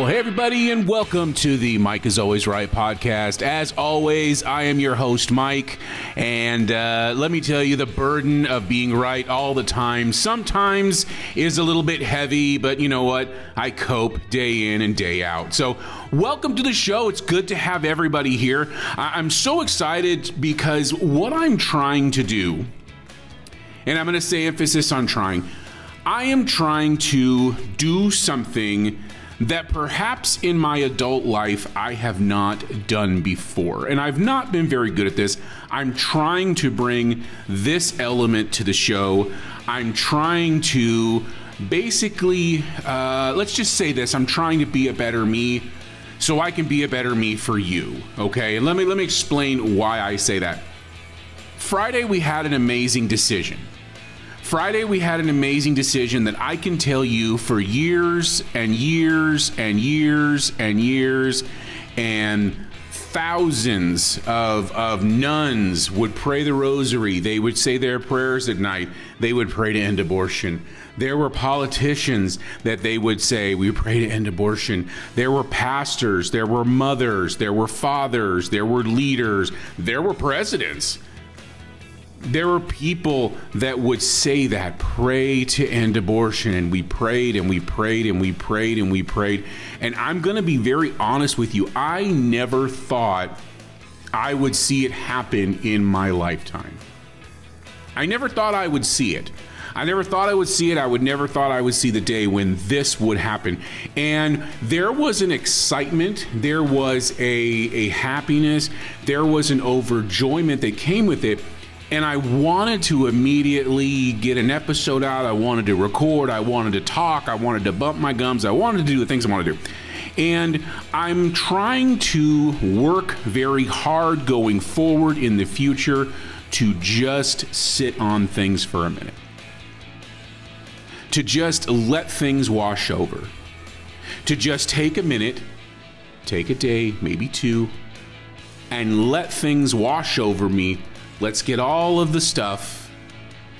Well, hey, everybody, and welcome to the Mike is Always Right podcast. As always, I am your host, Mike, and uh, let me tell you the burden of being right all the time sometimes is a little bit heavy, but you know what? I cope day in and day out. So, welcome to the show. It's good to have everybody here. I- I'm so excited because what I'm trying to do, and I'm going to say emphasis on trying, I am trying to do something that perhaps in my adult life I have not done before. And I've not been very good at this. I'm trying to bring this element to the show. I'm trying to basically, uh, let's just say this I'm trying to be a better me so I can be a better me for you. Okay? And let me let me explain why I say that. Friday we had an amazing decision. Friday, we had an amazing decision that I can tell you for years and years and years and years and thousands of, of nuns would pray the rosary. They would say their prayers at night. They would pray to end abortion. There were politicians that they would say, We pray to end abortion. There were pastors, there were mothers, there were fathers, there were leaders, there were presidents there were people that would say that pray to end abortion and we prayed and we prayed and we prayed and we prayed. And i'm going to be very honest with you i never thought i would see it happen in my lifetime. I never thought i would see it. I never thought I would see it. I would never thought I would see the day when this would happen. And there was an excitement, there was a, a happiness, there was an overjoyment that came with it and I wanted to immediately get an episode out. I wanted to record. I wanted to talk. I wanted to bump my gums. I wanted to do the things I want to do. And I'm trying to work very hard going forward in the future to just sit on things for a minute, to just let things wash over, to just take a minute, take a day, maybe two, and let things wash over me Let's get all of the stuff.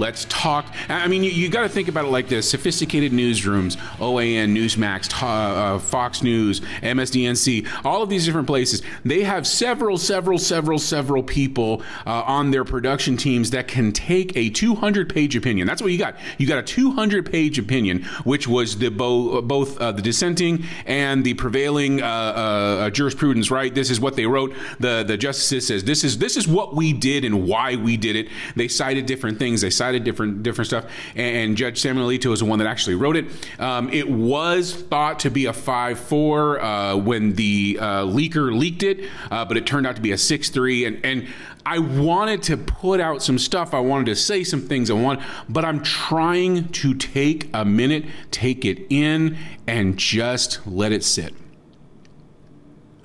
Let's talk. I mean, you, you got to think about it like this sophisticated newsrooms, OAN, Newsmax, uh, Fox News, MSDNC, all of these different places, they have several, several, several, several people uh, on their production teams that can take a 200 page opinion. That's what you got. You got a 200 page opinion, which was the bo- both uh, the dissenting and the prevailing uh, uh, jurisprudence, right? This is what they wrote. The, the justices says this is, this is what we did and why we did it. They cited different things. They cited different different stuff. And, Judge Samuel Alito is the one that actually wrote it. Um, it was thought to be a five four uh, when the uh, leaker leaked it, uh, but it turned out to be a six three. And and I wanted to put out some stuff. I wanted to say some things I want, but I'm trying to take a minute, take it in, and just let it sit.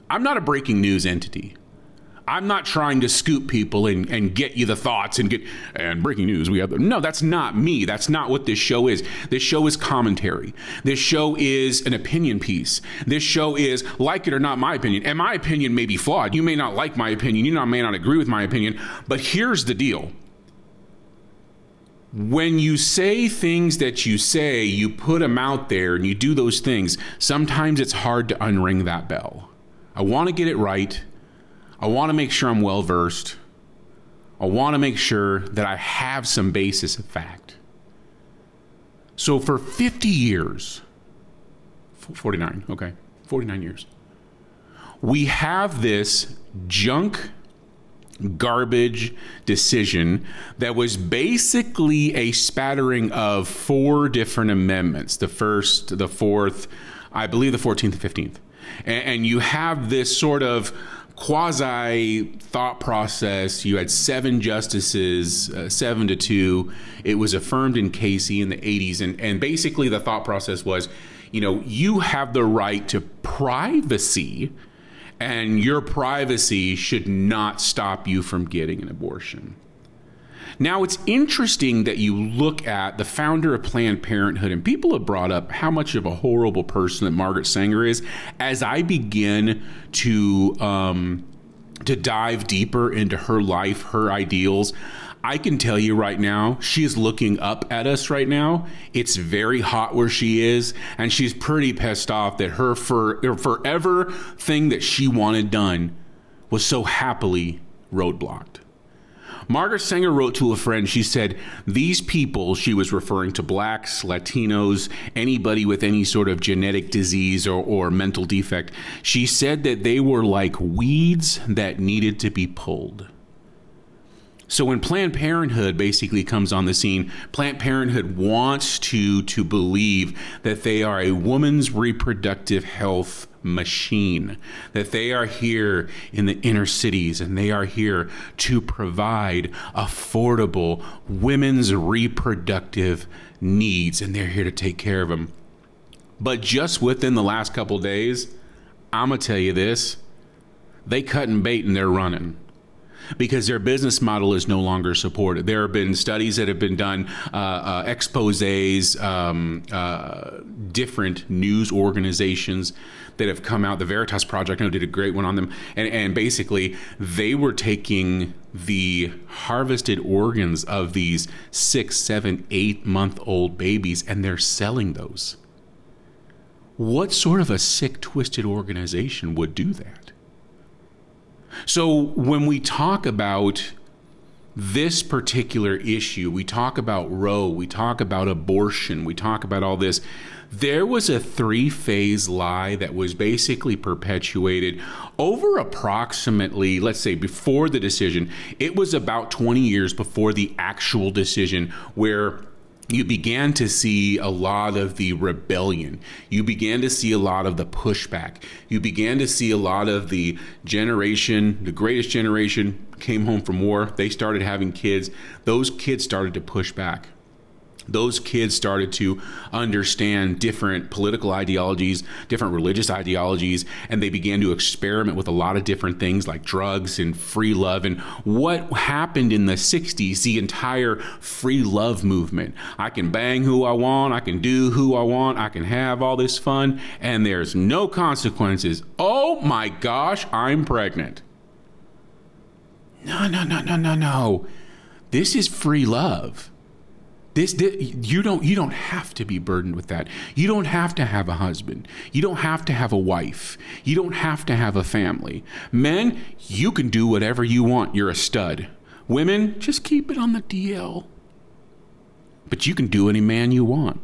I'm not a breaking news entity. I'm not trying to scoop people and, and get you the thoughts and get and breaking news. We have the, no, that's not me. That's not what this show is. This show is commentary. This show is an opinion piece. This show is like it or not my opinion. And my opinion may be flawed. You may not like my opinion. You may not agree with my opinion. But here's the deal. When you say things that you say, you put them out there and you do those things, sometimes it's hard to unring that bell. I want to get it right. I want to make sure I'm well versed. I want to make sure that I have some basis of fact. So for 50 years, 49, okay, 49 years, we have this junk garbage decision that was basically a spattering of four different amendments the first, the fourth, I believe the 14th and 15th. And, and you have this sort of quasi thought process. You had seven justices, uh, seven to two. It was affirmed in Casey in the 80s. And, and basically, the thought process was you know, you have the right to privacy, and your privacy should not stop you from getting an abortion. Now, it's interesting that you look at the founder of Planned Parenthood, and people have brought up how much of a horrible person that Margaret Sanger is. As I begin to um, to dive deeper into her life, her ideals, I can tell you right now, she is looking up at us right now. It's very hot where she is, and she's pretty pissed off that her, for, her forever thing that she wanted done was so happily roadblocked. Margaret Sanger wrote to a friend, she said, These people, she was referring to blacks, Latinos, anybody with any sort of genetic disease or, or mental defect, she said that they were like weeds that needed to be pulled. So when Planned Parenthood basically comes on the scene, Planned Parenthood wants to to believe that they are a woman's reproductive health machine, that they are here in the inner cities and they are here to provide affordable women's reproductive needs and they're here to take care of them. But just within the last couple days, I'm going to tell you this, they cutting bait and they're running because their business model is no longer supported. There have been studies that have been done, uh, uh, exposes, um, uh, different news organizations that have come out. The Veritas Project, I know, did a great one on them, and, and basically they were taking the harvested organs of these six, seven, eight month old babies, and they're selling those. What sort of a sick, twisted organization would do that? So when we talk about this particular issue, we talk about Roe, we talk about abortion, we talk about all this. There was a three phase lie that was basically perpetuated over approximately, let's say, before the decision. It was about 20 years before the actual decision, where you began to see a lot of the rebellion. You began to see a lot of the pushback. You began to see a lot of the generation, the greatest generation came home from war. They started having kids. Those kids started to push back those kids started to understand different political ideologies, different religious ideologies, and they began to experiment with a lot of different things like drugs and free love. And what happened in the 60s, the entire free love movement I can bang who I want, I can do who I want, I can have all this fun, and there's no consequences. Oh my gosh, I'm pregnant. No, no, no, no, no, no. This is free love this, this, you don't you don't have to be burdened with that. You don't have to have a husband. You don't have to have a wife. You don't have to have a family. Men, you can do whatever you want. You're a stud. Women, just keep it on the DL. But you can do any man you want.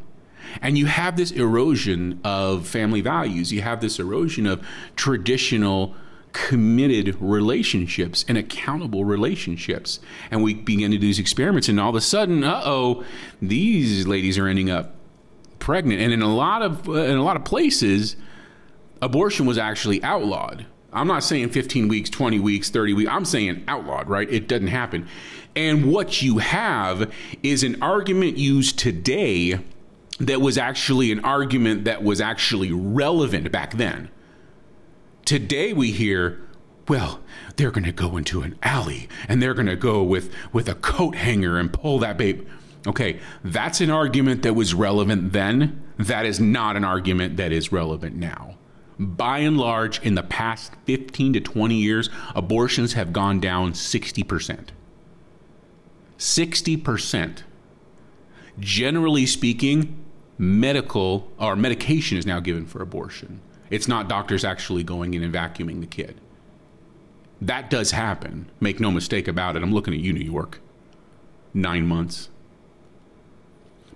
And you have this erosion of family values. You have this erosion of traditional committed relationships and accountable relationships. And we begin to do these experiments, and all of a sudden, uh oh, these ladies are ending up pregnant. And in a lot of uh, in a lot of places, abortion was actually outlawed. I'm not saying 15 weeks, 20 weeks, 30 weeks. I'm saying outlawed, right? It doesn't happen. And what you have is an argument used today that was actually an argument that was actually relevant back then. Today we hear, well, they're going to go into an alley and they're going to go with, with a coat hanger and pull that babe. Okay, that's an argument that was relevant then. That is not an argument that is relevant now. By and large, in the past 15 to 20 years, abortions have gone down 60%. 60%. Generally speaking, medical or medication is now given for abortion. It's not doctors actually going in and vacuuming the kid. That does happen. Make no mistake about it. I'm looking at you, New York. Nine months.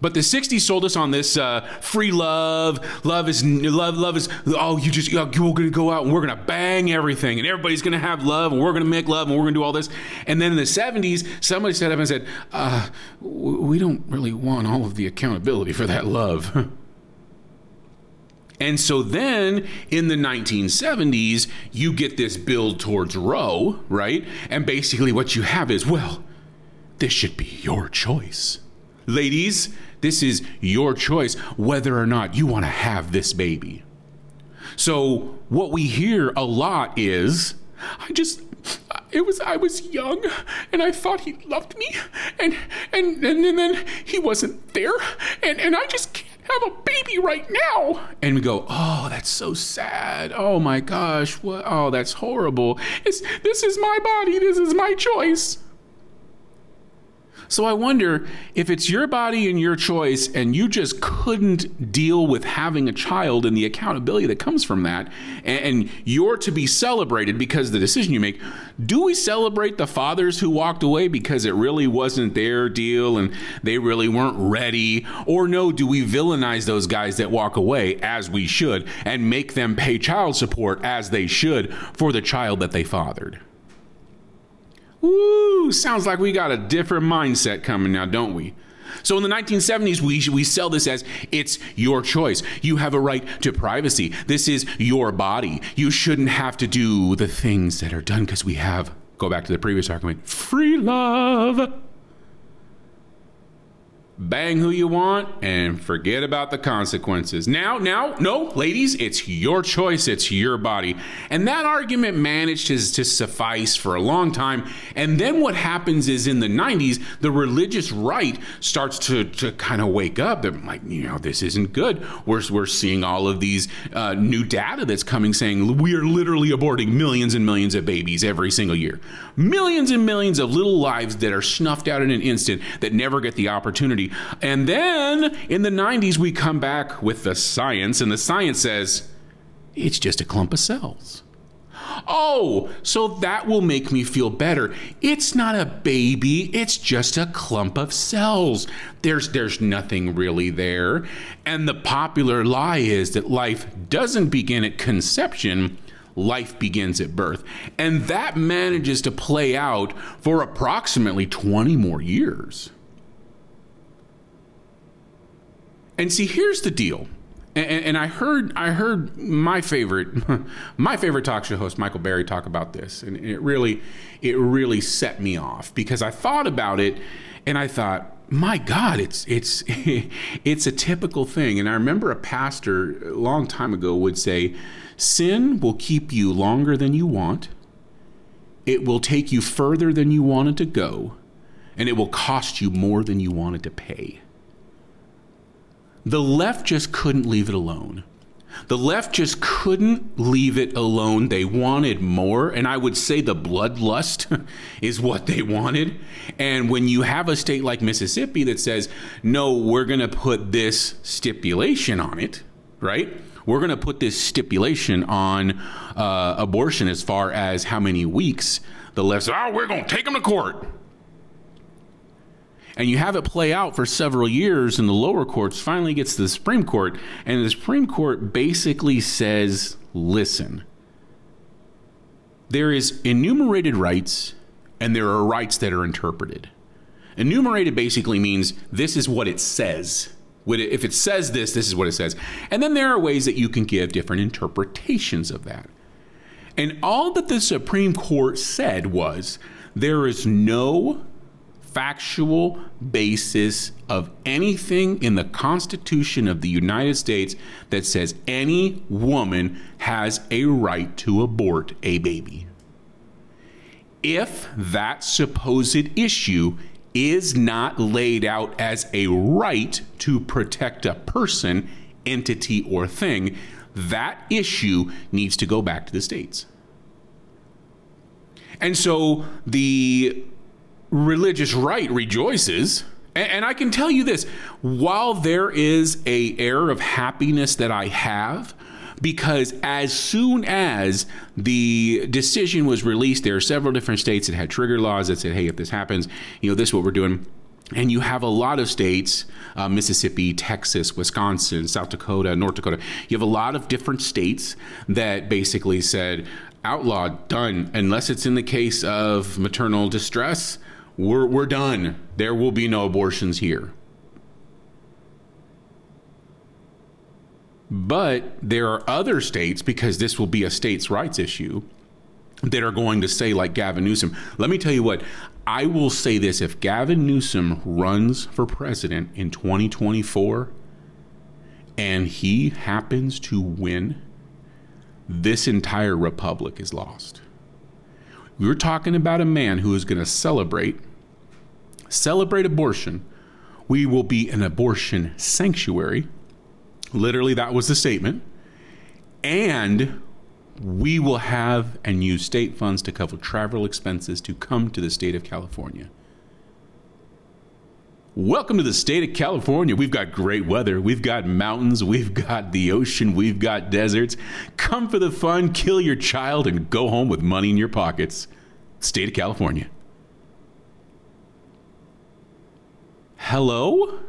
But the 60s sold us on this uh, free love. Love is love. Love is oh, you just we're gonna go out and we're gonna bang everything, and everybody's gonna have love, and we're gonna make love, and we're gonna do all this. And then in the 70s, somebody stood up and said, uh, "We don't really want all of the accountability for that love." And so then in the 1970s, you get this build towards Roe, right? And basically what you have is, well, this should be your choice. Ladies, this is your choice whether or not you want to have this baby. So what we hear a lot is, I just it was I was young and I thought he loved me and and and, then he wasn't there and and I just can't have a baby right now. And we go, oh, that's so sad. Oh my gosh, what? Oh, that's horrible. It's, this is my body. This is my choice. So I wonder if it's your body and your choice, and you just couldn't deal with having a child and the accountability that comes from that, and, you're to be celebrated because the decision you make. Do we celebrate the fathers who walked away because it really wasn't their deal and they really weren't ready? Or no, do we villainize those guys that walk away as we should and make them pay child support as they should for the child that they fathered? Woo, sounds like we got a different mindset coming now, don't we? So in the 1970s, we, we sell this as it's your choice. You have a right to privacy. This is your body. You shouldn't have to do the things that are done because we have, go back to the previous argument, free love bang who you want and forget about the consequences. Now, now, no, ladies, it's your choice, it's your body. And that argument managed to, to suffice for a long time. And then what happens is in the 90s, the religious right starts to, to kind of wake up. They're like, you know, this isn't good. We're, we're seeing all of these uh, new data that's coming saying we are literally aborting millions and millions of babies every single year. Millions and millions of little lives that are snuffed out in an instant that never get the opportunity and then in the 90s, we come back with the science, and the science says it's just a clump of cells. Oh, so that will make me feel better. It's not a baby, it's just a clump of cells. There's there's nothing really there. And the popular lie is that life doesn't begin at conception, life begins at birth. And that manages to play out for approximately 20 more years. And see, here's the deal. And, and, I heard I heard my favorite my favorite talk show host Michael Berry talk about this, and it really it really set me off because I thought about it, and I thought, my God, it's it's it's a typical thing. And I remember a pastor a long time ago would say, "Sin will keep you longer than you want. It will take you further than you wanted to go, and it will cost you more than you wanted to pay." The left just couldn't leave it alone. The left just couldn't leave it alone. They wanted more. And I would say the bloodlust is what they wanted. And when you have a state like Mississippi that says, no, we're going to put this stipulation on it, right? We're going to put this stipulation on uh, abortion as far as how many weeks the left says, oh, we're going to take them to court and you have it play out for several years in the lower courts, finally gets to the Supreme Court, and the Supreme Court basically says, listen, there is enumerated rights and there are rights that are interpreted. Enumerated basically means this is what it says. If it says this, this is what it says. And then there are ways that you can give different interpretations of that. And all that the Supreme Court said was there is no factual basis of anything in the Constitution of the United States that says any woman has a right to abort a baby. If that supposed issue is not laid out as a right to protect a person, entity, or thing, that issue needs to go back to the states. And so the religious right rejoices. And, I can tell you this while there is a air of happiness that I have, because as soon as the decision was released, there are several different states that had trigger laws that said, hey, if this happens, you know, this is what we're doing. And you have a lot of states, uh, Mississippi, Texas, Wisconsin, South Dakota, North Dakota. You have a lot of different states that basically said, outlawed, done, unless it's in the case of maternal distress we're, we're done. There will be no abortions here. But there are other states, because this will be a states' rights issue, that are going to say, like Gavin Newsom, let me tell you what, I will say this if Gavin Newsom runs for president in 2024 and he happens to win, this entire republic is lost. We're talking about a man who is going to celebrate celebrate abortion. We will be an abortion sanctuary. Literally, that was the statement. And we will have and use state funds to cover travel expenses to come to the state of California. Welcome to the state of California. We've got great weather. We've got mountains. We've got the ocean. We've got deserts. Come for the fun, kill your child, and go home with money in your pockets. State of California. Hello?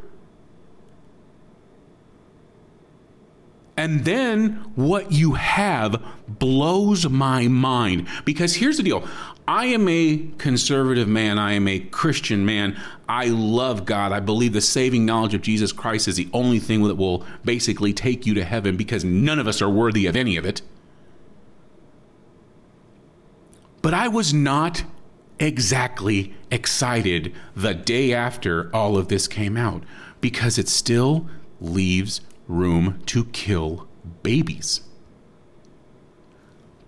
And then what you have blows my mind. Because here's the deal I am a conservative man. I am a Christian man. I love God. I believe the saving knowledge of Jesus Christ is the only thing that will basically take you to heaven because none of us are worthy of any of it. But I was not exactly excited the day after all of this came out because it still leaves room to kill babies.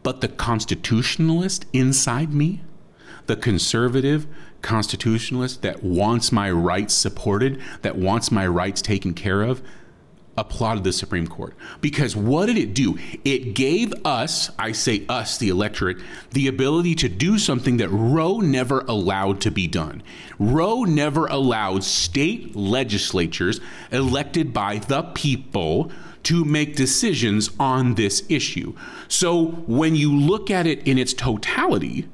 But the constitutionalist inside me, the conservative constitutionalist that wants my rights supported, that wants my rights taken care of, applauded the Supreme Court. Because what did it do? It gave us, I say us, the electorate, the ability to do something that Roe never allowed to be done. Roe never allowed state legislatures elected by the people to make decisions on this issue. So when you look at it in its totality,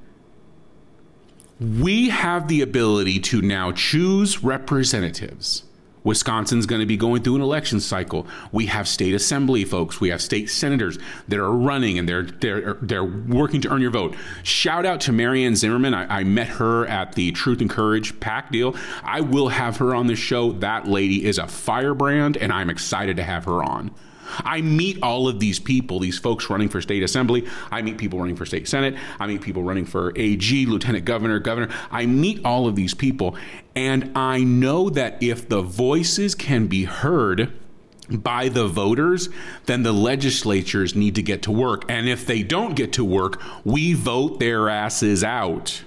we have the ability to now choose representatives. Wisconsin's going to be going through an election cycle. We have state assembly folks, we have state senators that are running and they're they're they're working to earn your vote. Shout out to Marianne Zimmerman. I, I met her at the Truth and Courage PAC deal. I will have her on the show. That lady is a firebrand, and I'm excited to have her on. I meet all of these people, these folks running for state assembly. I meet people running for state senate. I meet people running for AG, lieutenant governor, governor. I meet all of these people. And I know that if the voices can be heard, by the voters, then the legislatures need to get to work. And if they don't get to work, we vote their asses out.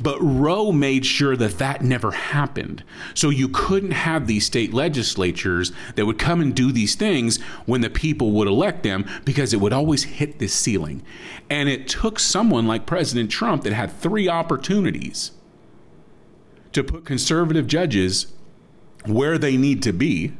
But Roe made sure that that never happened. So you couldn't have these state legislatures that would come and do these things when the people would elect them because it would always hit this ceiling. And it took someone like President Trump that had three opportunities to put conservative judges where they need to be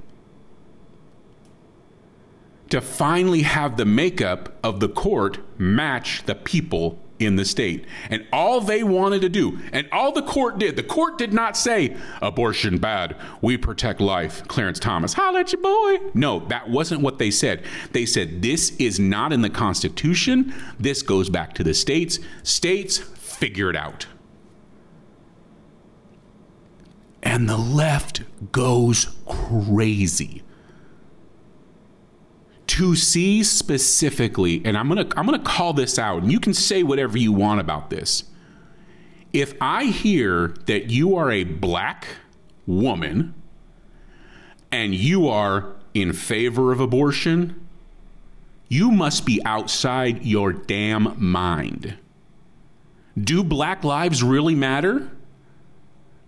to finally have the makeup of the court match the people in the state. And all they wanted to do, and all the court did, the court did not say, abortion bad, we protect life. Clarence Thomas, holla at your boy. No, that wasn't what they said. They said, this is not in the Constitution. This goes back to the states. States, figure it out. And the left goes crazy to see specifically, and I'm gonna I'm gonna call this out, and you can say whatever you want about this. If I hear that you are a black woman and you are in favor of abortion, you must be outside your damn mind. Do black lives really matter?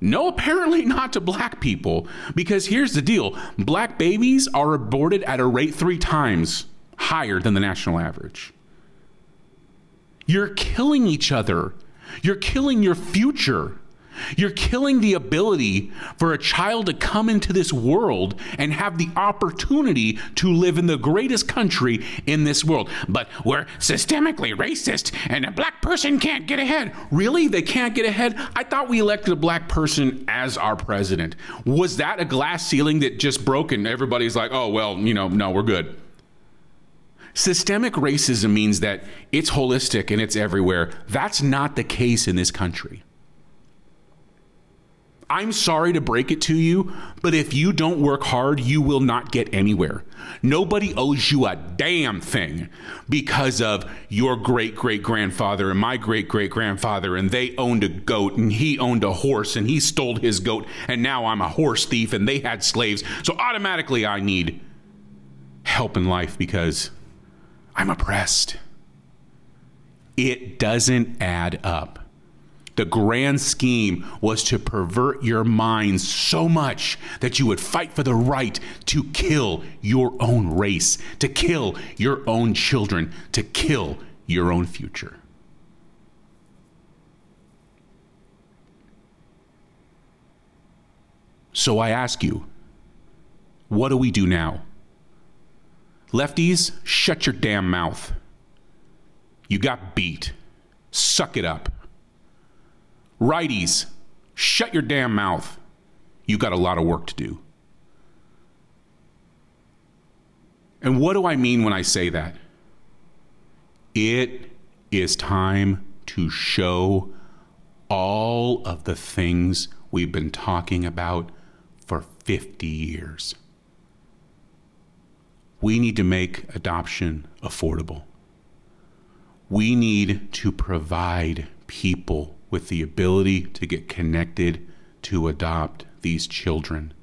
No, apparently not to black people. Because here's the deal black babies are aborted at a rate three times higher than the national average. You're killing each other, you're killing your future. You're killing the ability for a child to come into this world and have the opportunity to live in the greatest country in this world. But we're systemically racist and a black person can't get ahead. Really? They can't get ahead? I thought we elected a black person as our president. Was that a glass ceiling that just broke and everybody's like, oh, well, you know, no, we're good? Systemic racism means that it's holistic and it's everywhere. That's not the case in this country. I'm sorry to break it to you, but if you don't work hard, you will not get anywhere. Nobody owes you a damn thing because of your great great grandfather and my great great grandfather, and they owned a goat and he owned a horse and he stole his goat, and now I'm a horse thief and they had slaves. So automatically I need help in life because I'm oppressed. It doesn't add up. The grand scheme was to pervert your mind so much that you would fight for the right to kill your own race, to kill your own children, to kill your own future. So I ask you, what do we do now? Lefties, shut your damn mouth. You got beat. Suck it up. Righties, shut your damn mouth. You got a lot of work to do. And what do I mean when I say that? It is time to show all of the things we've been talking about for 50 years. We need to make adoption affordable. We need to provide people with the ability to get connected to adopt these children.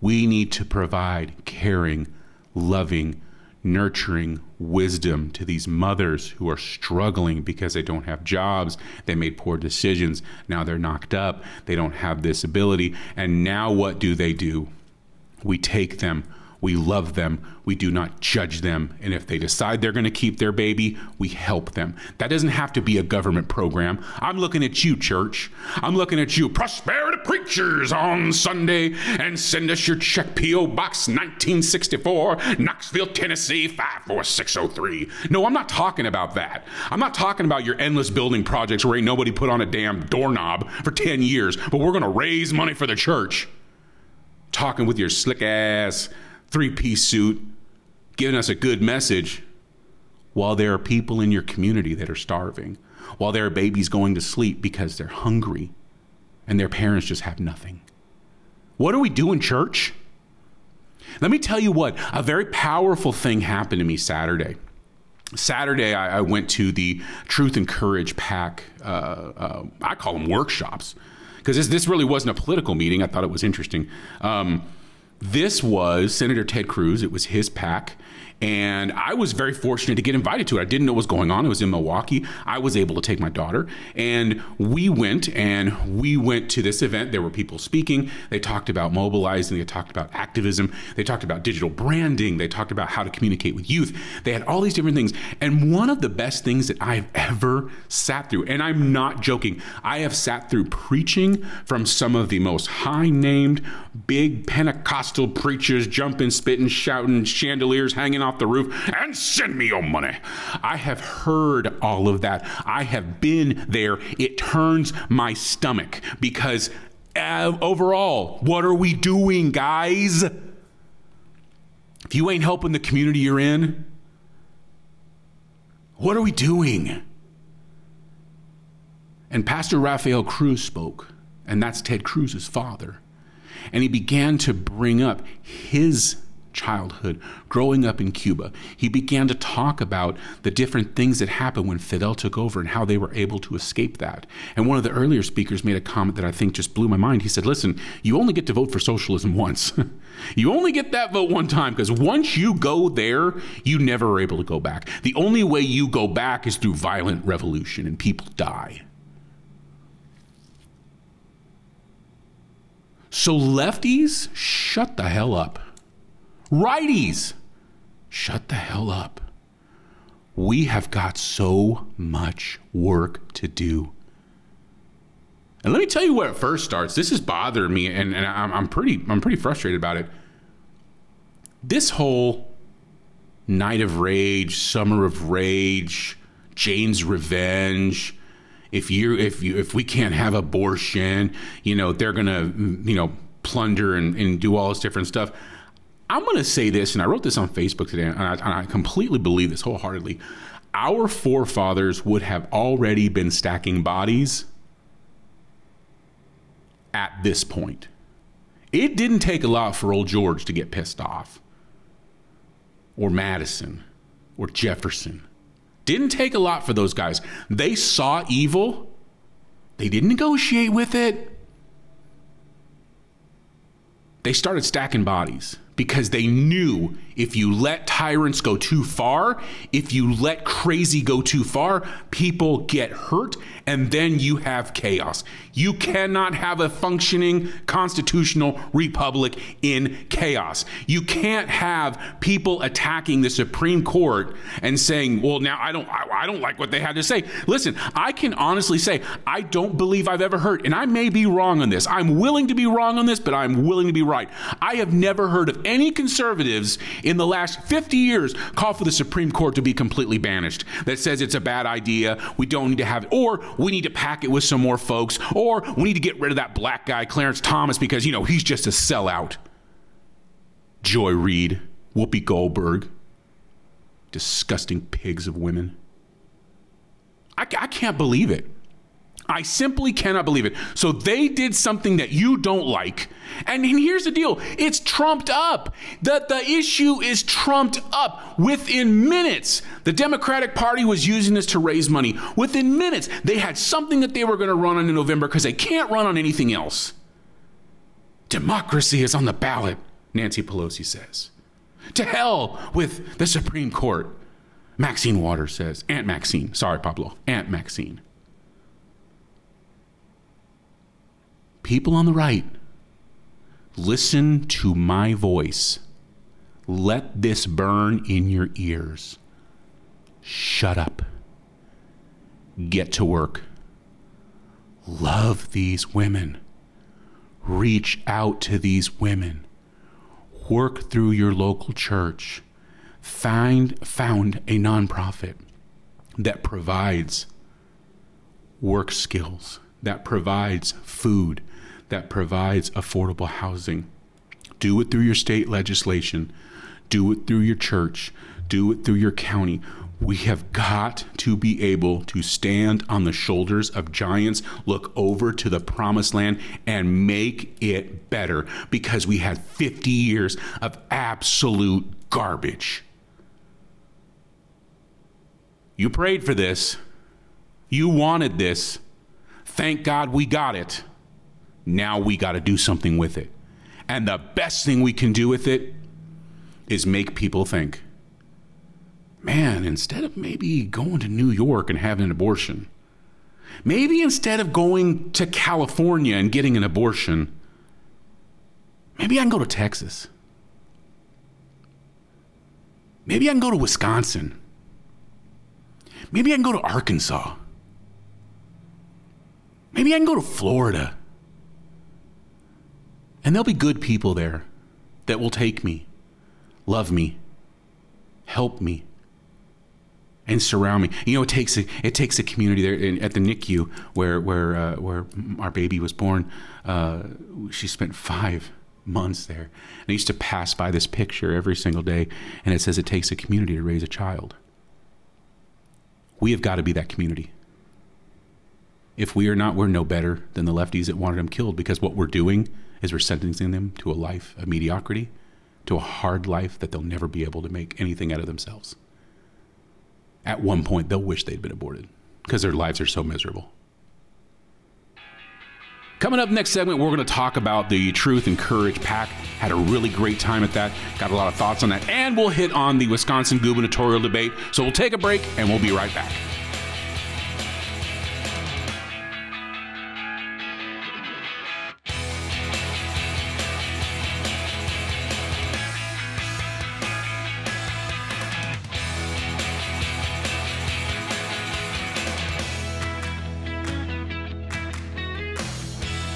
We need to provide caring, loving, nurturing wisdom to these mothers who are struggling because they don't have jobs. They made poor decisions. Now they're knocked up. They don't have this ability. And now what do they do? We take them we love them. We do not judge them. And if they decide they're going to keep their baby, we help them. That doesn't have to be a government program. I'm looking at you, church. I'm looking at you, prosperity preachers on Sunday, and send us your check P.O. Box 1964, Knoxville, Tennessee 54603. No, I'm not talking about that. I'm not talking about your endless building projects where ain't nobody put on a damn doorknob for 10 years, but we're going to raise money for the church. Talking with your slick ass three piece suit, giving us a good message, while there are people in your community that are starving, while there are babies going to sleep because they're hungry and their parents just have nothing. What are we doing, church? Let me tell you what, a very powerful thing happened to me Saturday. Saturday, I, I went to the Truth and Courage PAC, uh, uh, I call them workshops, because this, this really wasn't a political meeting. I thought it was interesting. Um, this was Senator Ted Cruz. It was his PAC. And I was very fortunate to get invited to it. I didn't know what was going on. It was in Milwaukee. I was able to take my daughter, and we went and we went to this event. There were people speaking. They talked about mobilizing. They talked about activism. They talked about digital branding. They talked about how to communicate with youth. They had all these different things. And one of the best things that I've ever sat through, and I'm not joking, I have sat through preaching from some of the most high named, big Pentecostal preachers, jumping, spitting, shouting, chandeliers hanging off off the roof and send me your money. I have heard all of that. I have been there. It turns my stomach because uh, overall, what are we doing, guys? If you ain't helping the community you're in, what are we doing? And Pastor Rafael Cruz spoke, and that's Ted Cruz's father. And he began to bring up his childhood, growing up in Cuba, he began to talk about the different things that happened when Fidel took over and how they were able to escape that. And one of the earlier speakers made a comment that I think just blew my mind. He said, Listen, you only get to vote for socialism once. you only get that vote one time because once you go there, you never are able to go back. The only way you go back is through violent revolution and people die. So, lefties, shut the hell up. Righties, shut the hell up. We have got so much work to do. And let me tell you where it first starts. This is bothering me, and, and I'm, I'm pretty I'm pretty frustrated about it. This whole night of rage, summer of rage, Jane's revenge. If you if you if we can't have abortion, you know they're gonna you know plunder and, and do all this different stuff. I'm going to say this, and I wrote this on Facebook today, and I, and I completely believe this wholeheartedly. Our forefathers would have already been stacking bodies at this point. It didn't take a lot for old George to get pissed off, or Madison, or Jefferson. Didn't take a lot for those guys. They saw evil, they didn't negotiate with it. They started stacking bodies because they knew if you let tyrants go too far, if you let crazy go too far, people get hurt and then you have chaos. You cannot have a functioning constitutional republic in chaos. You can't have people attacking the Supreme Court and saying, "Well, now I don't I, I don't like what they had to say." Listen, I can honestly say I don't believe I've ever heard and I may be wrong on this. I'm willing to be wrong on this, but I'm willing to be right. I have never heard of any conservatives in the last 50 years call for the Supreme Court to be completely banished. That says it's a bad idea. We don't need to have it or we need to pack it with some more folks or we need to get rid of that black guy Clarence Thomas because you know, he's just a sellout. Joy Reid, Whoopi Goldberg, disgusting pigs of women. I, I can't believe it. I simply cannot believe it. So they did something that you don't like. And, here's the deal it's trumped up. The, the issue is trumped up. Within minutes, the Democratic Party was using this to raise money. Within minutes, they had something that they were going to run on in November because they can't run on anything else. Democracy is on the ballot, Nancy Pelosi says. To hell with the Supreme Court, Maxine Waters says. Aunt Maxine. Sorry, Pablo. Aunt Maxine. People on the right, listen to my voice. Let this burn in your ears. Shut up. Get to work. Love these women. Reach out to these women. Work through your local church. Find found a nonprofit that provides work skills, that provides food, that provides affordable housing. Do it through your state legislation, do it through your church, do it through your county. We have got to be able to stand on the shoulders of giants, look over to the promised land, and make it better because we had 50 years of absolute garbage. You prayed for this. You wanted this. Thank God we got it. Now we got to do something with it. And the best thing we can do with it is make people think, man, instead of maybe going to New York and having an abortion, maybe instead of going to California and getting an abortion, maybe I can go to Texas. Maybe I can go to Wisconsin. Maybe I can go to Arkansas. Maybe I can go to Florida. And there'll be good people there that will take me, love me, help me, and surround me. You know, it takes a it takes a community there in, at the NICU where where uh, where our baby was born. Uh, she spent five months there, and I used to pass by this picture every single day, and it says it takes a community to raise a child. We have got to be that community. If we are not, we're no better than the lefties that wanted him killed because what we're doing is we're sentencing them to a life of mediocrity, to a hard life that they'll never be able to make anything out of themselves. At one point, they'll wish they'd been aborted because their lives are so miserable. Coming up next segment, we're going to talk about the Truth and Courage PAC. Had a really great time at that. Got a lot of thoughts on that. And we'll hit on the Wisconsin gubernatorial debate. So we'll take a break and we'll be right back.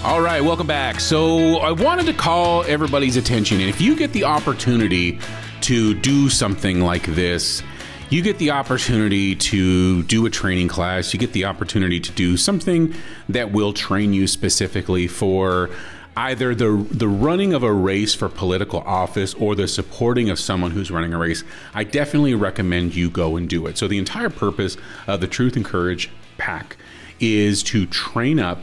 All right, welcome back. So, I wanted to call everybody's attention. And if you get the opportunity to do something like this, you get the opportunity to do a training class, you get the opportunity to do something that will train you specifically for either the the running of a race for political office or the supporting of someone who's running a race, I definitely recommend you go and do it. So the entire purpose of the Truth and Courage PAC is to train up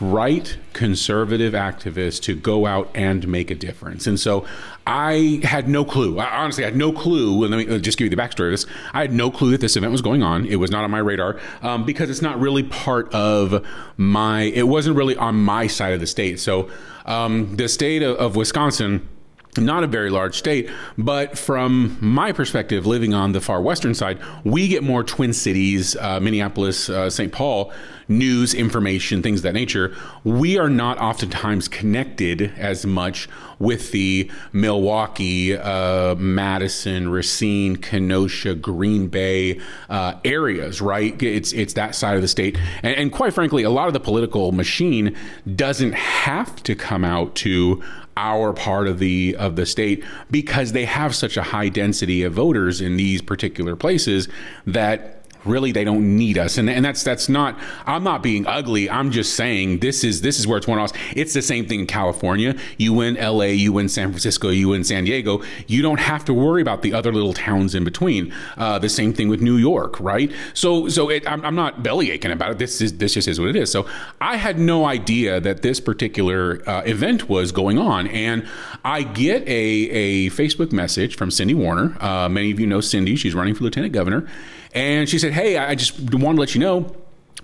right conservative activists to go out and make a difference. And so I had no clue. I honestly had no clue. Let me just give you the backstory of this. I had no clue that this event was going on. It was not on my radar um, because it's not really part of my, it wasn't really on my side of the state. So um, the state of, of Wisconsin not a very large state, but from my perspective, living on the far western side, we get more Twin Cities, uh, Minneapolis, uh, St. Paul news, information, things of that nature. We are not oftentimes connected as much with the Milwaukee, uh, Madison, Racine, Kenosha, Green Bay uh, areas, right? It's it's that side of the state, and, and quite frankly, a lot of the political machine doesn't have to come out to our part of the of the state because they have such a high density of voters in these particular places that really they don't need us. And, and that's that's not i'm not being ugly. I'm just saying this is this is where it's one off it's the same thing in california. You win la you win san francisco you win san diego you don't have to worry about the other little towns in between. Uh, the same thing with new york right? So so it, I'm, I'm, not belly aching about it. This is this just is what it is. So i had no idea that this particular uh, event was going on. And i get a, a facebook message from cindy werner. Uh, many of you know cindy. She's running for lieutenant governor and she said, Hey, I just want to let you know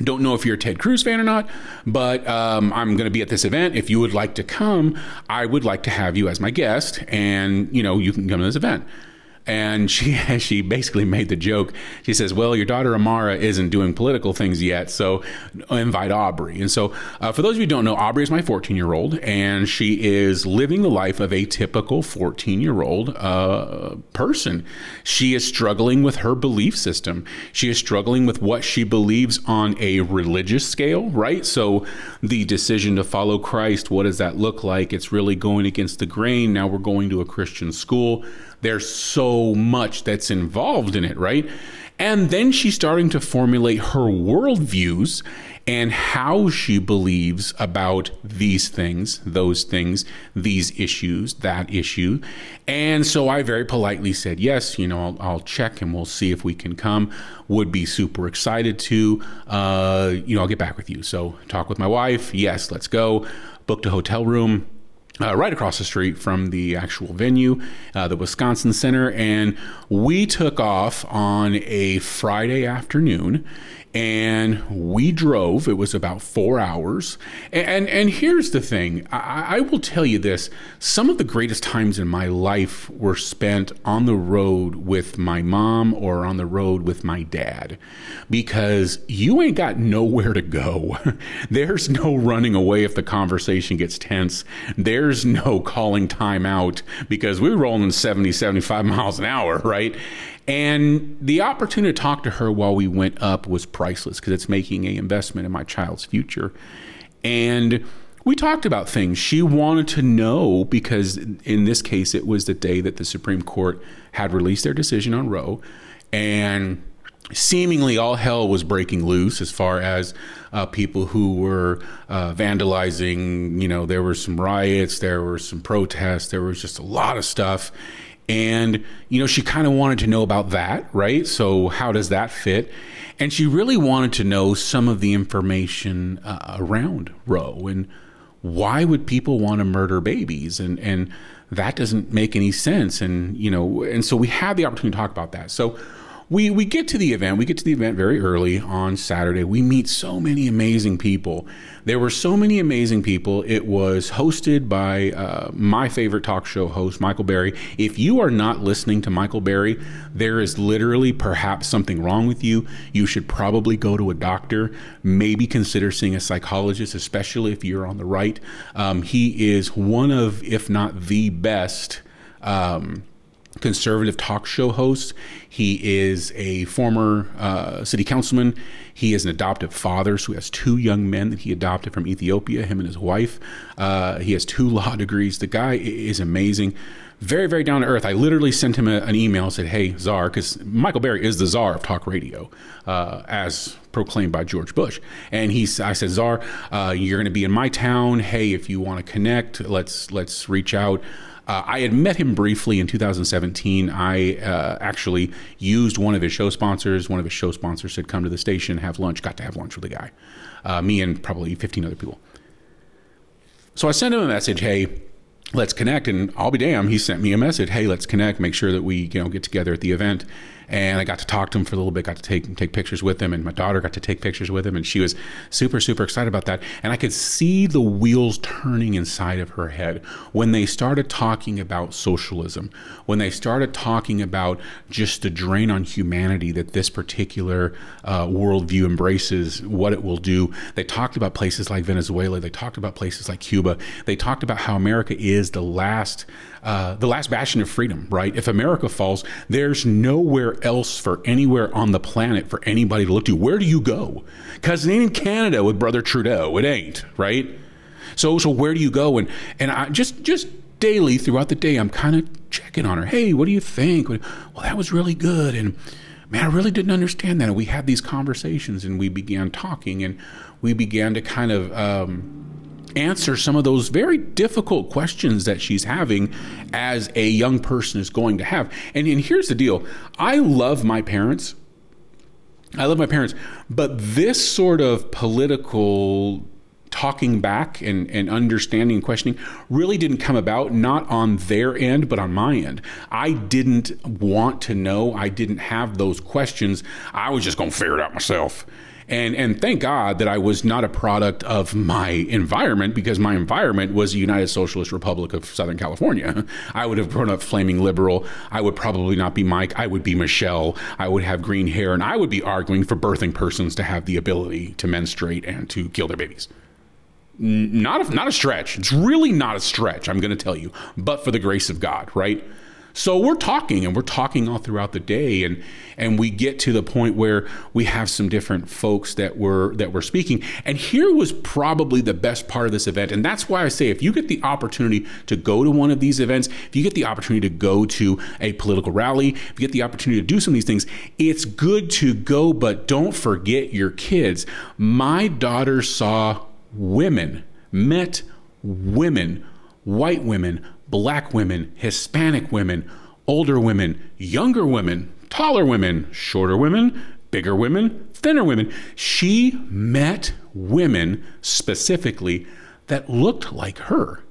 don't know if you're a Ted Cruz fan or not, but um, I'm going to be at this event. If you would like to come, I would like to have you as my guest, and you know you can come to this event and she she basically made the joke. She says, "Well, your daughter Amara isn't doing political things yet, so invite Aubrey." And so, uh, for those of you who don't know, Aubrey is my 14 year old, and she is living the life of a typical 14 year old uh, person. She is struggling with her belief system. She is struggling with what she believes on a religious scale, right? So, the decision to follow Christ, what does that look like? It's really going against the grain. Now we're going to a Christian school there's so much that's involved in it, right? And then she's starting to formulate her worldviews and how she believes about these things, those things, these issues, that issue. And so I very politely said, yes, you know, I'll, I'll check and we'll see if we can come. Would be super excited to. Uh, you know, I'll get back with you. So talk with my wife. Yes, let's go. Booked a hotel room uh, right across the street from the actual venue, uh, the Wisconsin Center. And we took off on a Friday afternoon and we drove. It was about four hours. And and, here's the thing: I, I, will tell you this: some of the greatest times in my life were spent on the road with my mom or on the road with my dad, because you ain't got nowhere to go. There's no running away if the conversation gets tense. There's no calling time out because we were rolling 70, 75 miles an hour, right? And the opportunity to talk to her while we went up was priceless because it's making an investment in my child's future. And we talked about things. She wanted to know because in this case it was the day that the Supreme Court had released their decision on Roe. And seemingly all hell was breaking loose as far as uh, people who were uh, vandalizing you know there were some riots there were some protests there was just a lot of stuff and, you know, she kind of wanted to know about that, right? So, how does that fit? And she really wanted to know some of the information uh, around Roe and why would people want to murder babies? And, and that doesn't make any sense. And, you know, and so we had the opportunity to talk about that. So, we we get to the event. We get to the event very early on Saturday. We meet so many amazing people. There were so many amazing people. It was hosted by uh, my favorite talk show host, Michael Berry. If you are not listening to Michael Berry, there is literally perhaps something wrong with you. You should probably go to a doctor. Maybe consider seeing a psychologist, especially if you're on the right. Um, he is one of, if not the best. Um, conservative talk show host. He is a former uh, city councilman. He is an adoptive father, so he has two young men that he adopted from Ethiopia, him and his wife. Uh, he has two law degrees. The guy is amazing. Very, very down to earth. I literally sent him a, an email said, Hey, czar, because Michael Berry is the czar of talk radio, uh, as proclaimed by George Bush. And he, I said, Czar, uh, you're going to be in my town. Hey, if you want to connect, let's let's reach out. Uh, I had met him briefly in 2017. I uh, actually used one of his show sponsors. One of his show sponsors said, "Come to the station, have lunch." Got to have lunch with the guy, uh, me and probably 15 other people. So I sent him a message, "Hey, let's connect." And I'll be damned, he sent me a message, "Hey, let's connect. Make sure that we you know get together at the event." And I got to talk to him for a little bit. Got to take take pictures with him, and my daughter got to take pictures with him, and she was super super excited about that. And I could see the wheels turning inside of her head when they started talking about socialism, when they started talking about just the drain on humanity that this particular uh, worldview embraces, what it will do. They talked about places like Venezuela. They talked about places like Cuba. They talked about how America is the last uh, the last bastion of freedom, right? If America falls, there's nowhere else for anywhere on the planet for anybody to look to. Where do you go? Because it ain't in Canada with Brother Trudeau. It ain't, right? So, so where do you go? And and I just just daily throughout the day, I'm kind of checking on her. Hey, what do you think? Well, that was really good. And man, I really didn't understand that. And we had these conversations, and we began talking, and we began to kind of. Um, answer some of those very difficult questions that she's having as a young person is going to have. And, and here's the deal. I love my parents. I love my parents, but this sort of political talking back and, and understanding and questioning really didn't come about not on their end but on my end. I didn't want to know. I didn't have those questions. I was just going to figure it out myself and and thank God that I was not a product of my environment because my environment was the United Socialist Republic of Southern California. I would have grown up flaming liberal. I would probably not be Mike. I would be Michelle. I would have green hair, and I would be arguing for birthing persons to have the ability to menstruate and to kill their babies not a, not a stretch. It's really not a stretch, I'm going to tell you, but for the grace of God, right? So we're talking and we're talking all throughout the day and and we get to the point where we have some different folks that were that were speaking. And here was probably the best part of this event. And that's why I say if you get the opportunity to go to one of these events, if you get the opportunity to go to a political rally, if you get the opportunity to do some of these things, it's good to go, but don't forget your kids. My daughter saw women, met women, white women, black women, Hispanic women, older women, younger women, taller women, shorter women, bigger women, thinner women. She met women specifically that looked like her,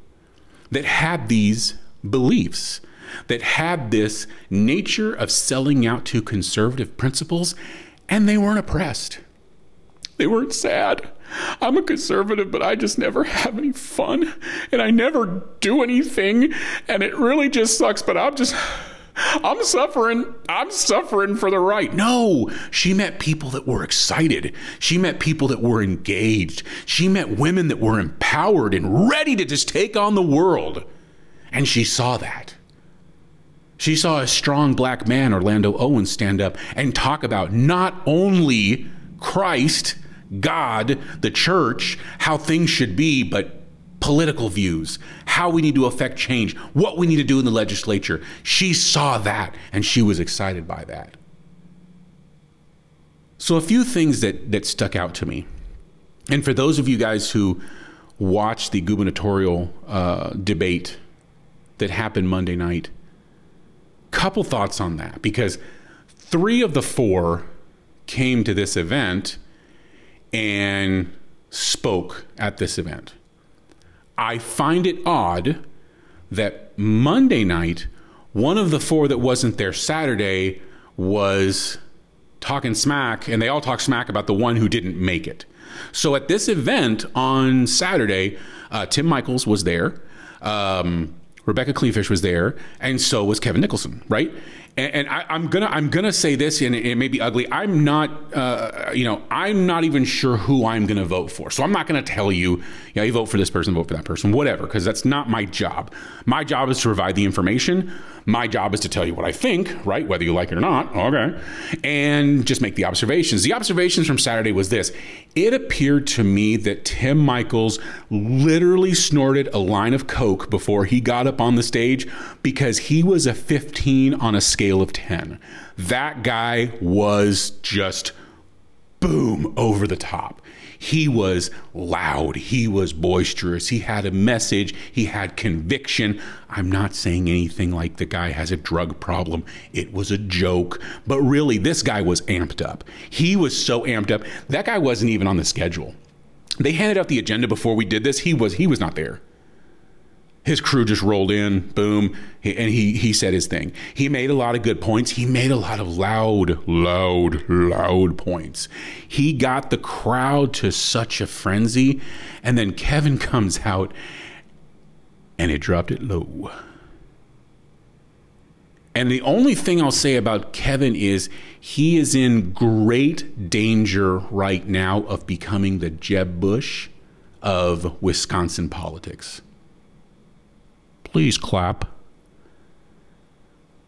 that had these beliefs, that had this nature of selling out to conservative principles, and they weren't oppressed. They weren't sad. I'm a conservative, but I just never have any fun and I never do anything. And it really just sucks, but I'm just. I'm suffering. I'm suffering for the right. No, she met people that were excited. She met people that were engaged. She met women that were empowered and ready to just take on the world. And she saw that. She saw a strong black man, Orlando Owens, stand up and talk about not only Christ God, the church, how things should be, but political views, how we need to affect change, what we need to do in the legislature. She saw that and she was excited by that. So, a few things that, that stuck out to me. And for those of you guys who watched the gubernatorial uh, debate that happened Monday night, couple thoughts on that because three of the four came to this event and spoke at this event. I find it odd that Monday night, one of the four that wasn't there Saturday was talking smack, and they all talk smack about the one who didn't make it. So at this event on Saturday, uh, Tim Michels was there. Um, Rebecca Kleefisch was there, and so was Kevin Nicholson, right? And, and I, am gonna I'm gonna say this, and it may be ugly. I'm not, uh, you know, I'm not even sure who I'm gonna vote for. So I'm not gonna tell you, yeah, you vote for this person, vote for that person, whatever, because that's not my job. My job is to provide the information. My job is to tell you what I think, right? Whether you like it or not, okay, and just make the observations. The observations from Saturday was this: it appeared to me that Tim Michels literally snorted a line of coke before he got up on the stage because he was a 15 on a scale of 10. That guy was just boom over the top. He was loud. He was boisterous. He had a message. He had conviction. I'm not saying anything like the guy has a drug problem. It was a joke. But really, this guy was amped up. He was so amped up. That guy wasn't even on the schedule. They handed out the agenda before we did this. He was he was not there. His crew just rolled in, boom, and he he said his thing. He made a lot of good points. He made a lot of loud, loud, loud points. He got the crowd to such a frenzy, and then Kevin comes out and it dropped it low. And the only thing I'll say about Kevin is he is in great danger right now of becoming the Jeb Bush of Wisconsin politics. Please clap.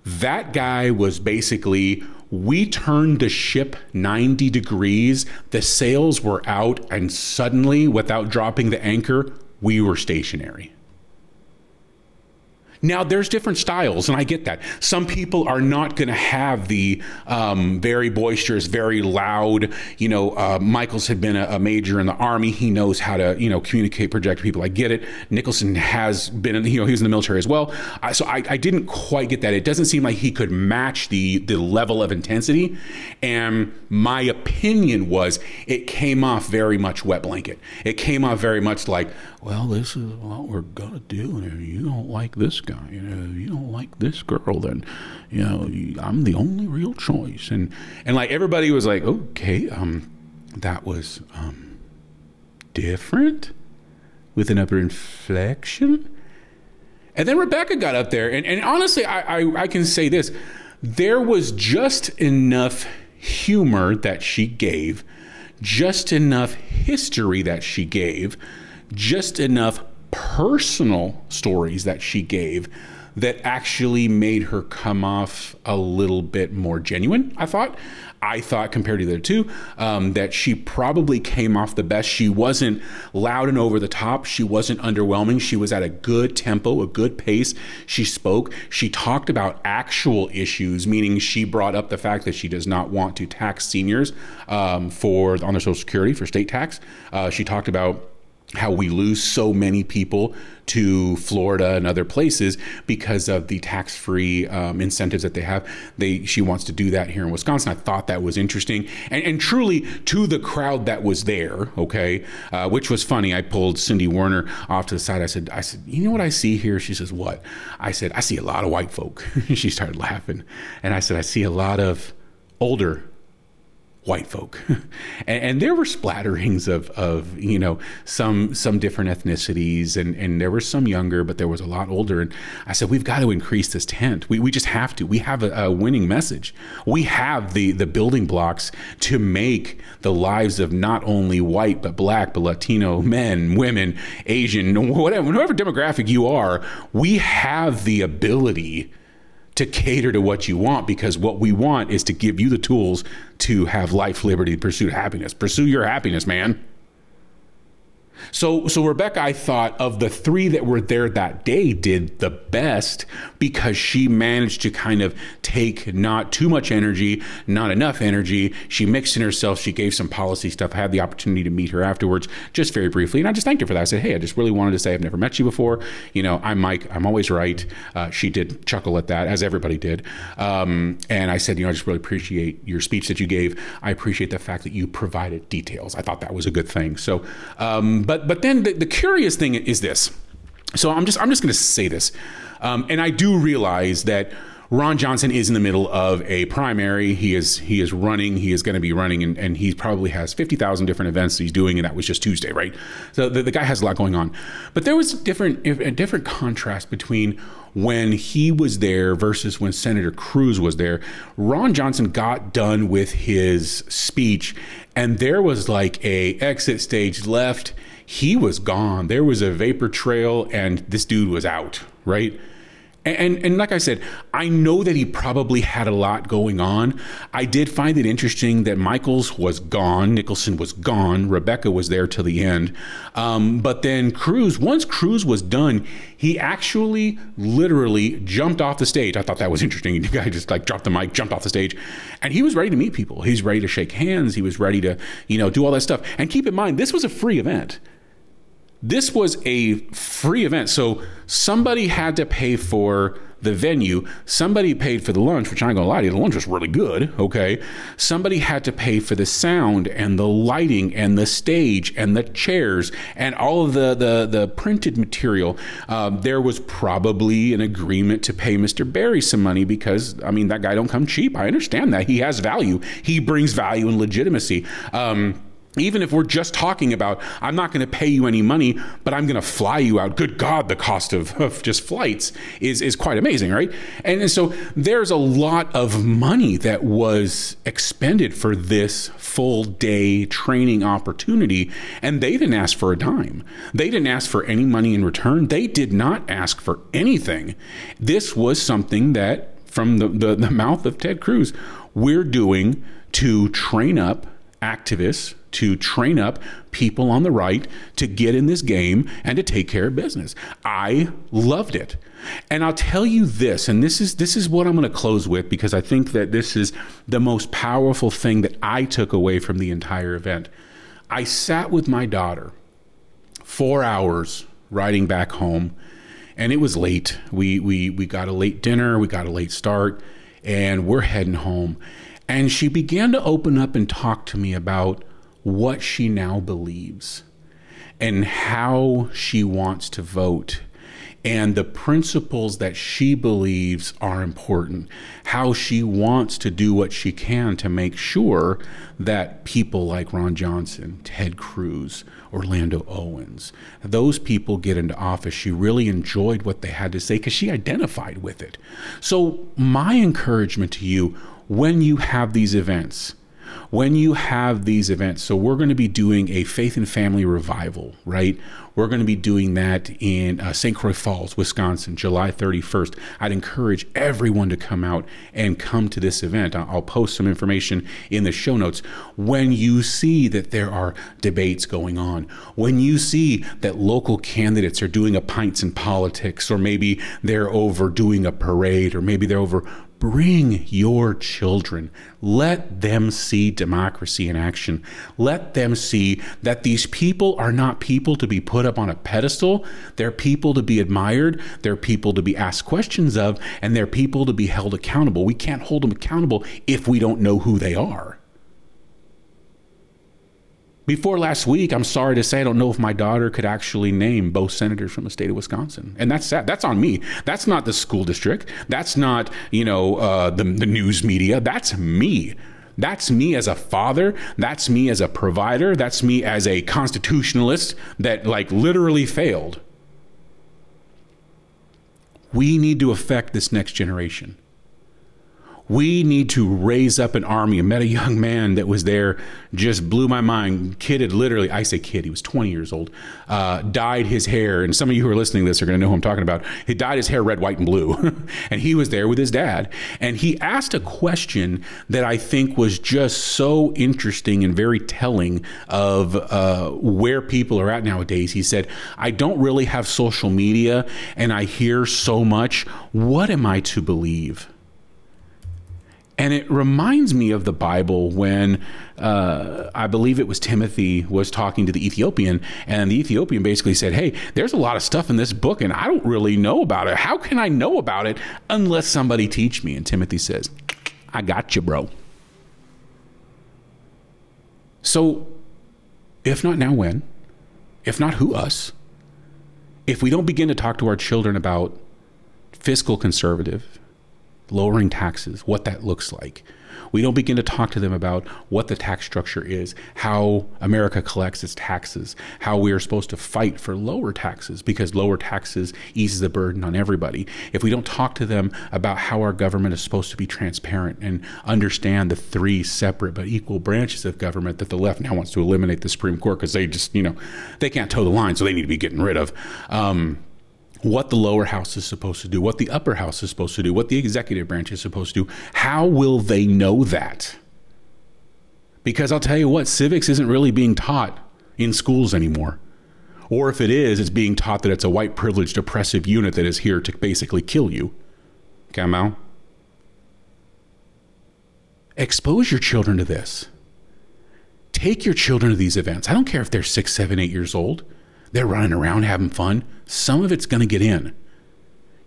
That guy was basically we turned the ship 90 degrees, the sails were out, and suddenly, without dropping the anchor, we were stationary. Now, there's different styles, and I get that. Some people are not going to have the um, very boisterous, very loud. You know, uh, Michels had been a, a, major in the army. He knows how to, you know, communicate, project people. I get it. Nicholson has been, in, you know, he was in the military as well. I, so I, I didn't quite get that. It doesn't seem like he could match the the level of intensity. And my opinion was, it came off very much wet blanket. It came off very much like, well, this is what we're gonna do, and if you don't like this you know, you don't like this girl, then you know, I'm the only real choice, and and like everybody was like, okay, um, that was um, different with an upper inflection. And then Rebecca got up there, and, and honestly, I, I, I can say this: there was just enough humor that she gave, just enough history that she gave just enough personal stories that she gave that actually made her come off a little bit more genuine, I thought. I thought, compared to the other two, um, that she probably came off the best. She wasn't loud and over the top. She wasn't underwhelming. She was at a good tempo, a good pace. She spoke. She talked about actual issues, meaning she brought up the fact that she does not want to tax seniors um, for on their Social Security for state tax. Uh, she talked about how we lose so many people to Florida and other places because of the tax-free um, incentives that they have. They she wants to do that here in Wisconsin. I thought that was interesting and, and truly to the crowd that was there. Okay, uh, which was funny. I pulled Cindy Werner off to the side. I said, I said, you know what I see here? She says, what? I said, I see a lot of white folk. she started laughing, and I said, I see a lot of older white folk. And, and, there were splatterings of, of you know some some different ethnicities and, and there were some younger but there was a lot older. And i said we've got to increase this tent. We, we just have to. We have a, a winning message. We have the the building blocks to make the lives of not only white but black but latino men women asian whatever whatever demographic you are we have the ability to cater to what you want because what we want is to give you the tools to have life, liberty, pursuit, happiness. Pursue your happiness, man. So, so Rebecca, I thought of the three that were there that day, did the best because she managed to kind of take not too much energy, not enough energy. She mixed in herself. She gave some policy stuff. I had the opportunity to meet her afterwards, just very briefly, and I just thanked her for that. I said, "Hey, I just really wanted to say I've never met you before. You know, I'm Mike. I'm always right." Uh, she did chuckle at that, as everybody did, um, and I said, "You know, I just really appreciate your speech that you gave. I appreciate the fact that you provided details. I thought that was a good thing." So, um, but but then the, the curious thing is this. So I'm just I'm just going to say this, um, and I do realize that Ron Johnson is in the middle of a primary. He is he is running. He is going to be running, and, and he probably has fifty thousand different events he's doing, and that was just Tuesday, right? So the, the guy has a lot going on. But there was different a different contrast between when he was there versus when Senator Cruz was there. Ron Johnson got done with his speech, and there was like a exit stage left he was gone. There was a vapor trail, and this dude was out, right? And, and like I said, I know that he probably had a lot going on. I did find it interesting that Michels was gone, Nicholson was gone, Rebecca was there till the end. Um, but then Cruz, once Cruz was done, he actually literally jumped off the stage. I thought that was interesting. The guy just like dropped the mic, jumped off the stage, and he was ready to meet people. He's ready to shake hands. He was ready to, you know, do all that stuff. And keep in mind, this was a free event this was a free event. So somebody had to pay for the venue. Somebody paid for the lunch, which I ain't gonna lie to you, the lunch was really good. Okay. Somebody had to pay for the sound and the lighting and the stage and the chairs and all of the the, the printed material. Um, there was probably an agreement to pay Mr. Berry some money because I mean that guy don't come cheap. I understand that he has value. He brings value and legitimacy. Um, even if we're just talking about, I'm not going to pay you any money, but I'm going to fly you out. Good God, the cost of, of just flights is, is quite amazing, right? And, and so there's a lot of money that was expended for this full day training opportunity, and they didn't ask for a dime. They didn't ask for any money in return. They did not ask for anything. This was something that, from the, the, the mouth of Ted Cruz, we're doing to train up activists to train up people on the right to get in this game and to take care of business. I loved it. And I'll tell you this, and this is this is what I'm going to close with because I think that this is the most powerful thing that I took away from the entire event. I sat with my daughter 4 hours riding back home and it was late. We we we got a late dinner, we got a late start, and we're heading home. And she began to open up and talk to me about what she now believes and how she wants to vote and the principles that she believes are important, how she wants to do what she can to make sure that people like Ron Johnson, Ted Cruz, Orlando Owens, those people get into office. She really enjoyed what they had to say because she identified with it. So, my encouragement to you when you have these events, when you have these events, so we're going to be doing a faith and family revival, right? We're going to be doing that in uh, St. Croix Falls, Wisconsin, July 31st. I'd encourage everyone to come out and come to this event. I'll post some information in the show notes. When you see that there are debates going on, when you see that local candidates are doing a pints in politics, or maybe they're over doing a parade, or maybe they're over Bring your children. Let them see democracy in action. Let them see that these people are not people to be put up on a pedestal. They're people to be admired. They're people to be asked questions of, and they're people to be held accountable. We can't hold them accountable if we don't know who they are. Before last week, I'm sorry to say, I don't know if my daughter could actually name both senators from the state of Wisconsin, and that's sad. That's on me. That's not the school district. That's not you know uh, the the news media. That's me. That's me as a father. That's me as a provider. That's me as a constitutionalist that like literally failed. We need to affect this next generation we need to raise up an army. I met a young man that was there, just blew my mind. Kid had literally, I say kid, he was 20 years old, uh, dyed his hair. And some of you who are listening to this are going to know who I'm talking about. He dyed his hair red, white, and blue. and he was there with his dad. And he asked a question that I think was just so interesting and very telling of uh, where people are at nowadays. He said, I don't really have social media and I hear so much. What am I to believe? And it reminds me of the Bible when uh, I believe it was Timothy was talking to the Ethiopian, and the Ethiopian basically said, Hey, there's a lot of stuff in this book, and I don't really know about it. How can I know about it unless somebody teach me? And Timothy says, I got you, bro. So, if not now, when? If not who, us? If we don't begin to talk to our children about fiscal conservative, lowering taxes, what that looks like. We don't begin to talk to them about what the tax structure is, how America collects its taxes, how we are supposed to fight for lower taxes because lower taxes eases the burden on everybody. If we don't talk to them about how our government is supposed to be transparent and understand the three separate but equal branches of government that the left now wants to eliminate the Supreme Court because they just, you know, they can't toe the line, so they need to be getting rid of. Um, what the lower house is supposed to do, what the upper house is supposed to do, what the executive branch is supposed to do. How will they know that? Because I'll tell you what, civics isn't really being taught in schools anymore. Or if it is, it's being taught that it's a white privileged oppressive unit that is here to basically kill you. Kamal? Expose your children to this. Take your children to these events. I don't care if they're six, seven, eight years old. They're running around having fun. Some of it's going to get in.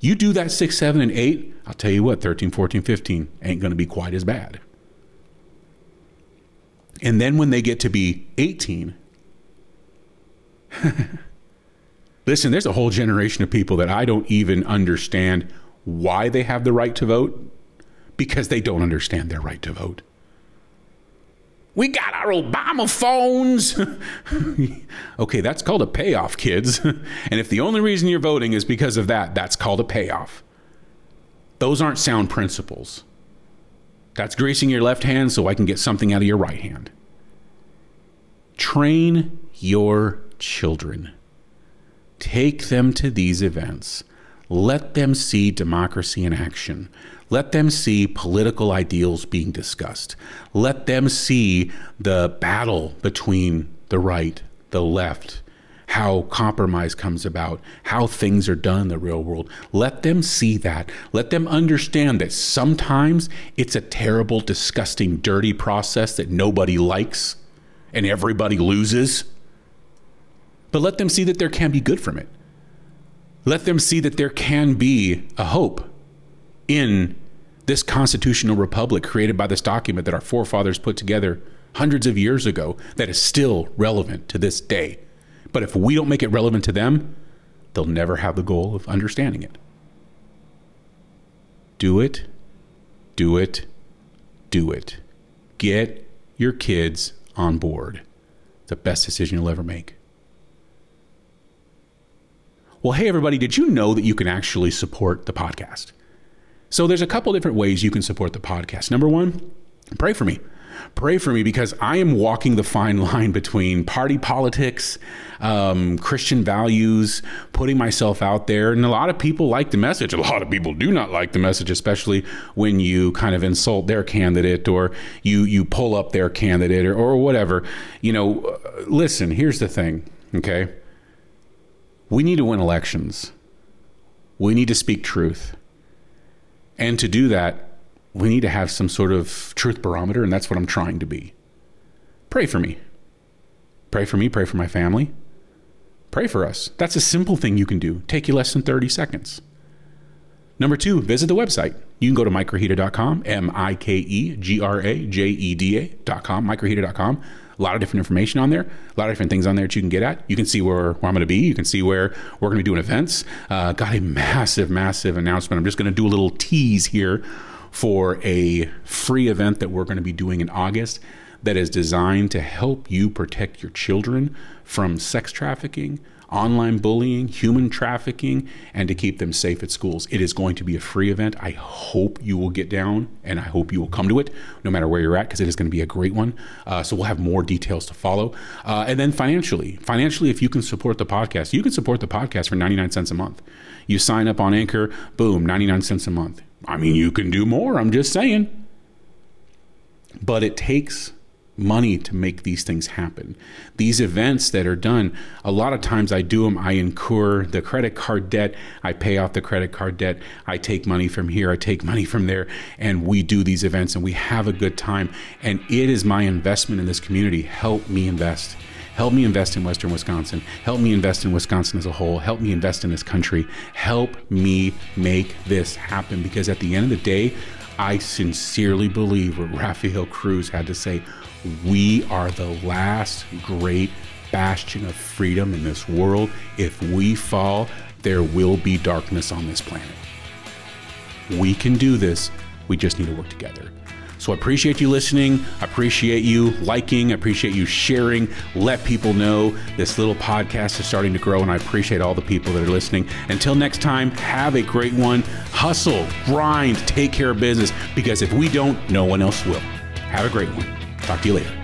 You do that 6, 7, and 8, I'll tell you what, 13, 14, 15 ain't going to be quite as bad. And then when they get to be 18, listen, there's a whole generation of people that I don't even understand why they have the right to vote because they don't understand their right to vote. We got our Obama phones. okay, that's called a payoff, kids. and if the only reason you're voting is because of that, that's called a payoff. Those aren't sound principles. That's greasing your left hand so I can get something out of your right hand. Train your children. Take them to these events. Let them see democracy in action. Let them see political ideals being discussed. Let them see the battle between the right, the left, how compromise comes about, how things are done in the real world. Let them see that. Let them understand that sometimes it's a terrible, disgusting, dirty process that nobody likes and everybody loses. But let them see that there can be good from it. Let them see that there can be a hope in this constitutional republic created by this document that our forefathers put together hundreds of years ago that is still relevant to this day. But if we don't make it relevant to them, they'll never have the goal of understanding it. Do it, do it, do it. Get your kids on board. The best decision you'll ever make. Well, hey, everybody, did you know that you can actually support the podcast? So there's a couple different ways you can support the podcast. Number one, pray for me. Pray for me because I am walking the fine line between party politics, um, Christian values, putting myself out there. And a lot of people like the message. A lot of people do not like the message, especially when you kind of insult their candidate or you you pull up their candidate or, or whatever. You know, uh, listen. Here's the thing. Okay, we need to win elections. We need to speak truth. And to do that, we need to have some sort of truth barometer, and that's what I'm trying to be. Pray for me. Pray for me, pray for my family. Pray for us. That's a simple thing you can do. Take you less than 30 seconds. Number two, visit the website. You can go to mikegrajeda.com, M I K E G R A J E D A.com, mikegrajeda.com. A lot of different information on there, a lot of different things on there that you can get at. You can see where, where I'm going to be. You can see where we're going to be doing events. Uh, got a massive, massive announcement. I'm just going to do a little tease here for a free event that we're going to be doing in August that is designed to help you protect your children from sex trafficking, online bullying, human trafficking, and to keep them safe at schools. It is going to be a free event. I hope you will get down and I hope you will come to it no matter where you're at because it is going to be a great one. Uh, so we'll have more details to follow. Uh, and then financially, financially, if you can support the podcast, you can support the podcast for 99 cents a month. You sign up on Anchor, boom, 99 cents a month. I mean, you can do more. I'm just saying. But it takes money to make these things happen. These events that are done, a lot of times I do them, I incur the credit card debt, I pay off the credit card debt, I take money from here, I take money from there, and we do these events and we have a good time. And it is my investment in this community. Help me invest. Help me invest in Western Wisconsin. Help me invest in Wisconsin as a whole. Help me invest in this country. Help me make this happen because at the end of the day, I sincerely believe what Rafael Cruz had to say we are the last great bastion of freedom in this world. If we fall, there will be darkness on this planet. We can do this. We just need to work together. So I appreciate you listening. I appreciate you liking. I appreciate you sharing. Let people know this little podcast is starting to grow, and I appreciate all the people that are listening. Until next time, have a great one. Hustle, grind, take care of business, because if we don't, no one else will. Have a great one. Talk to you later.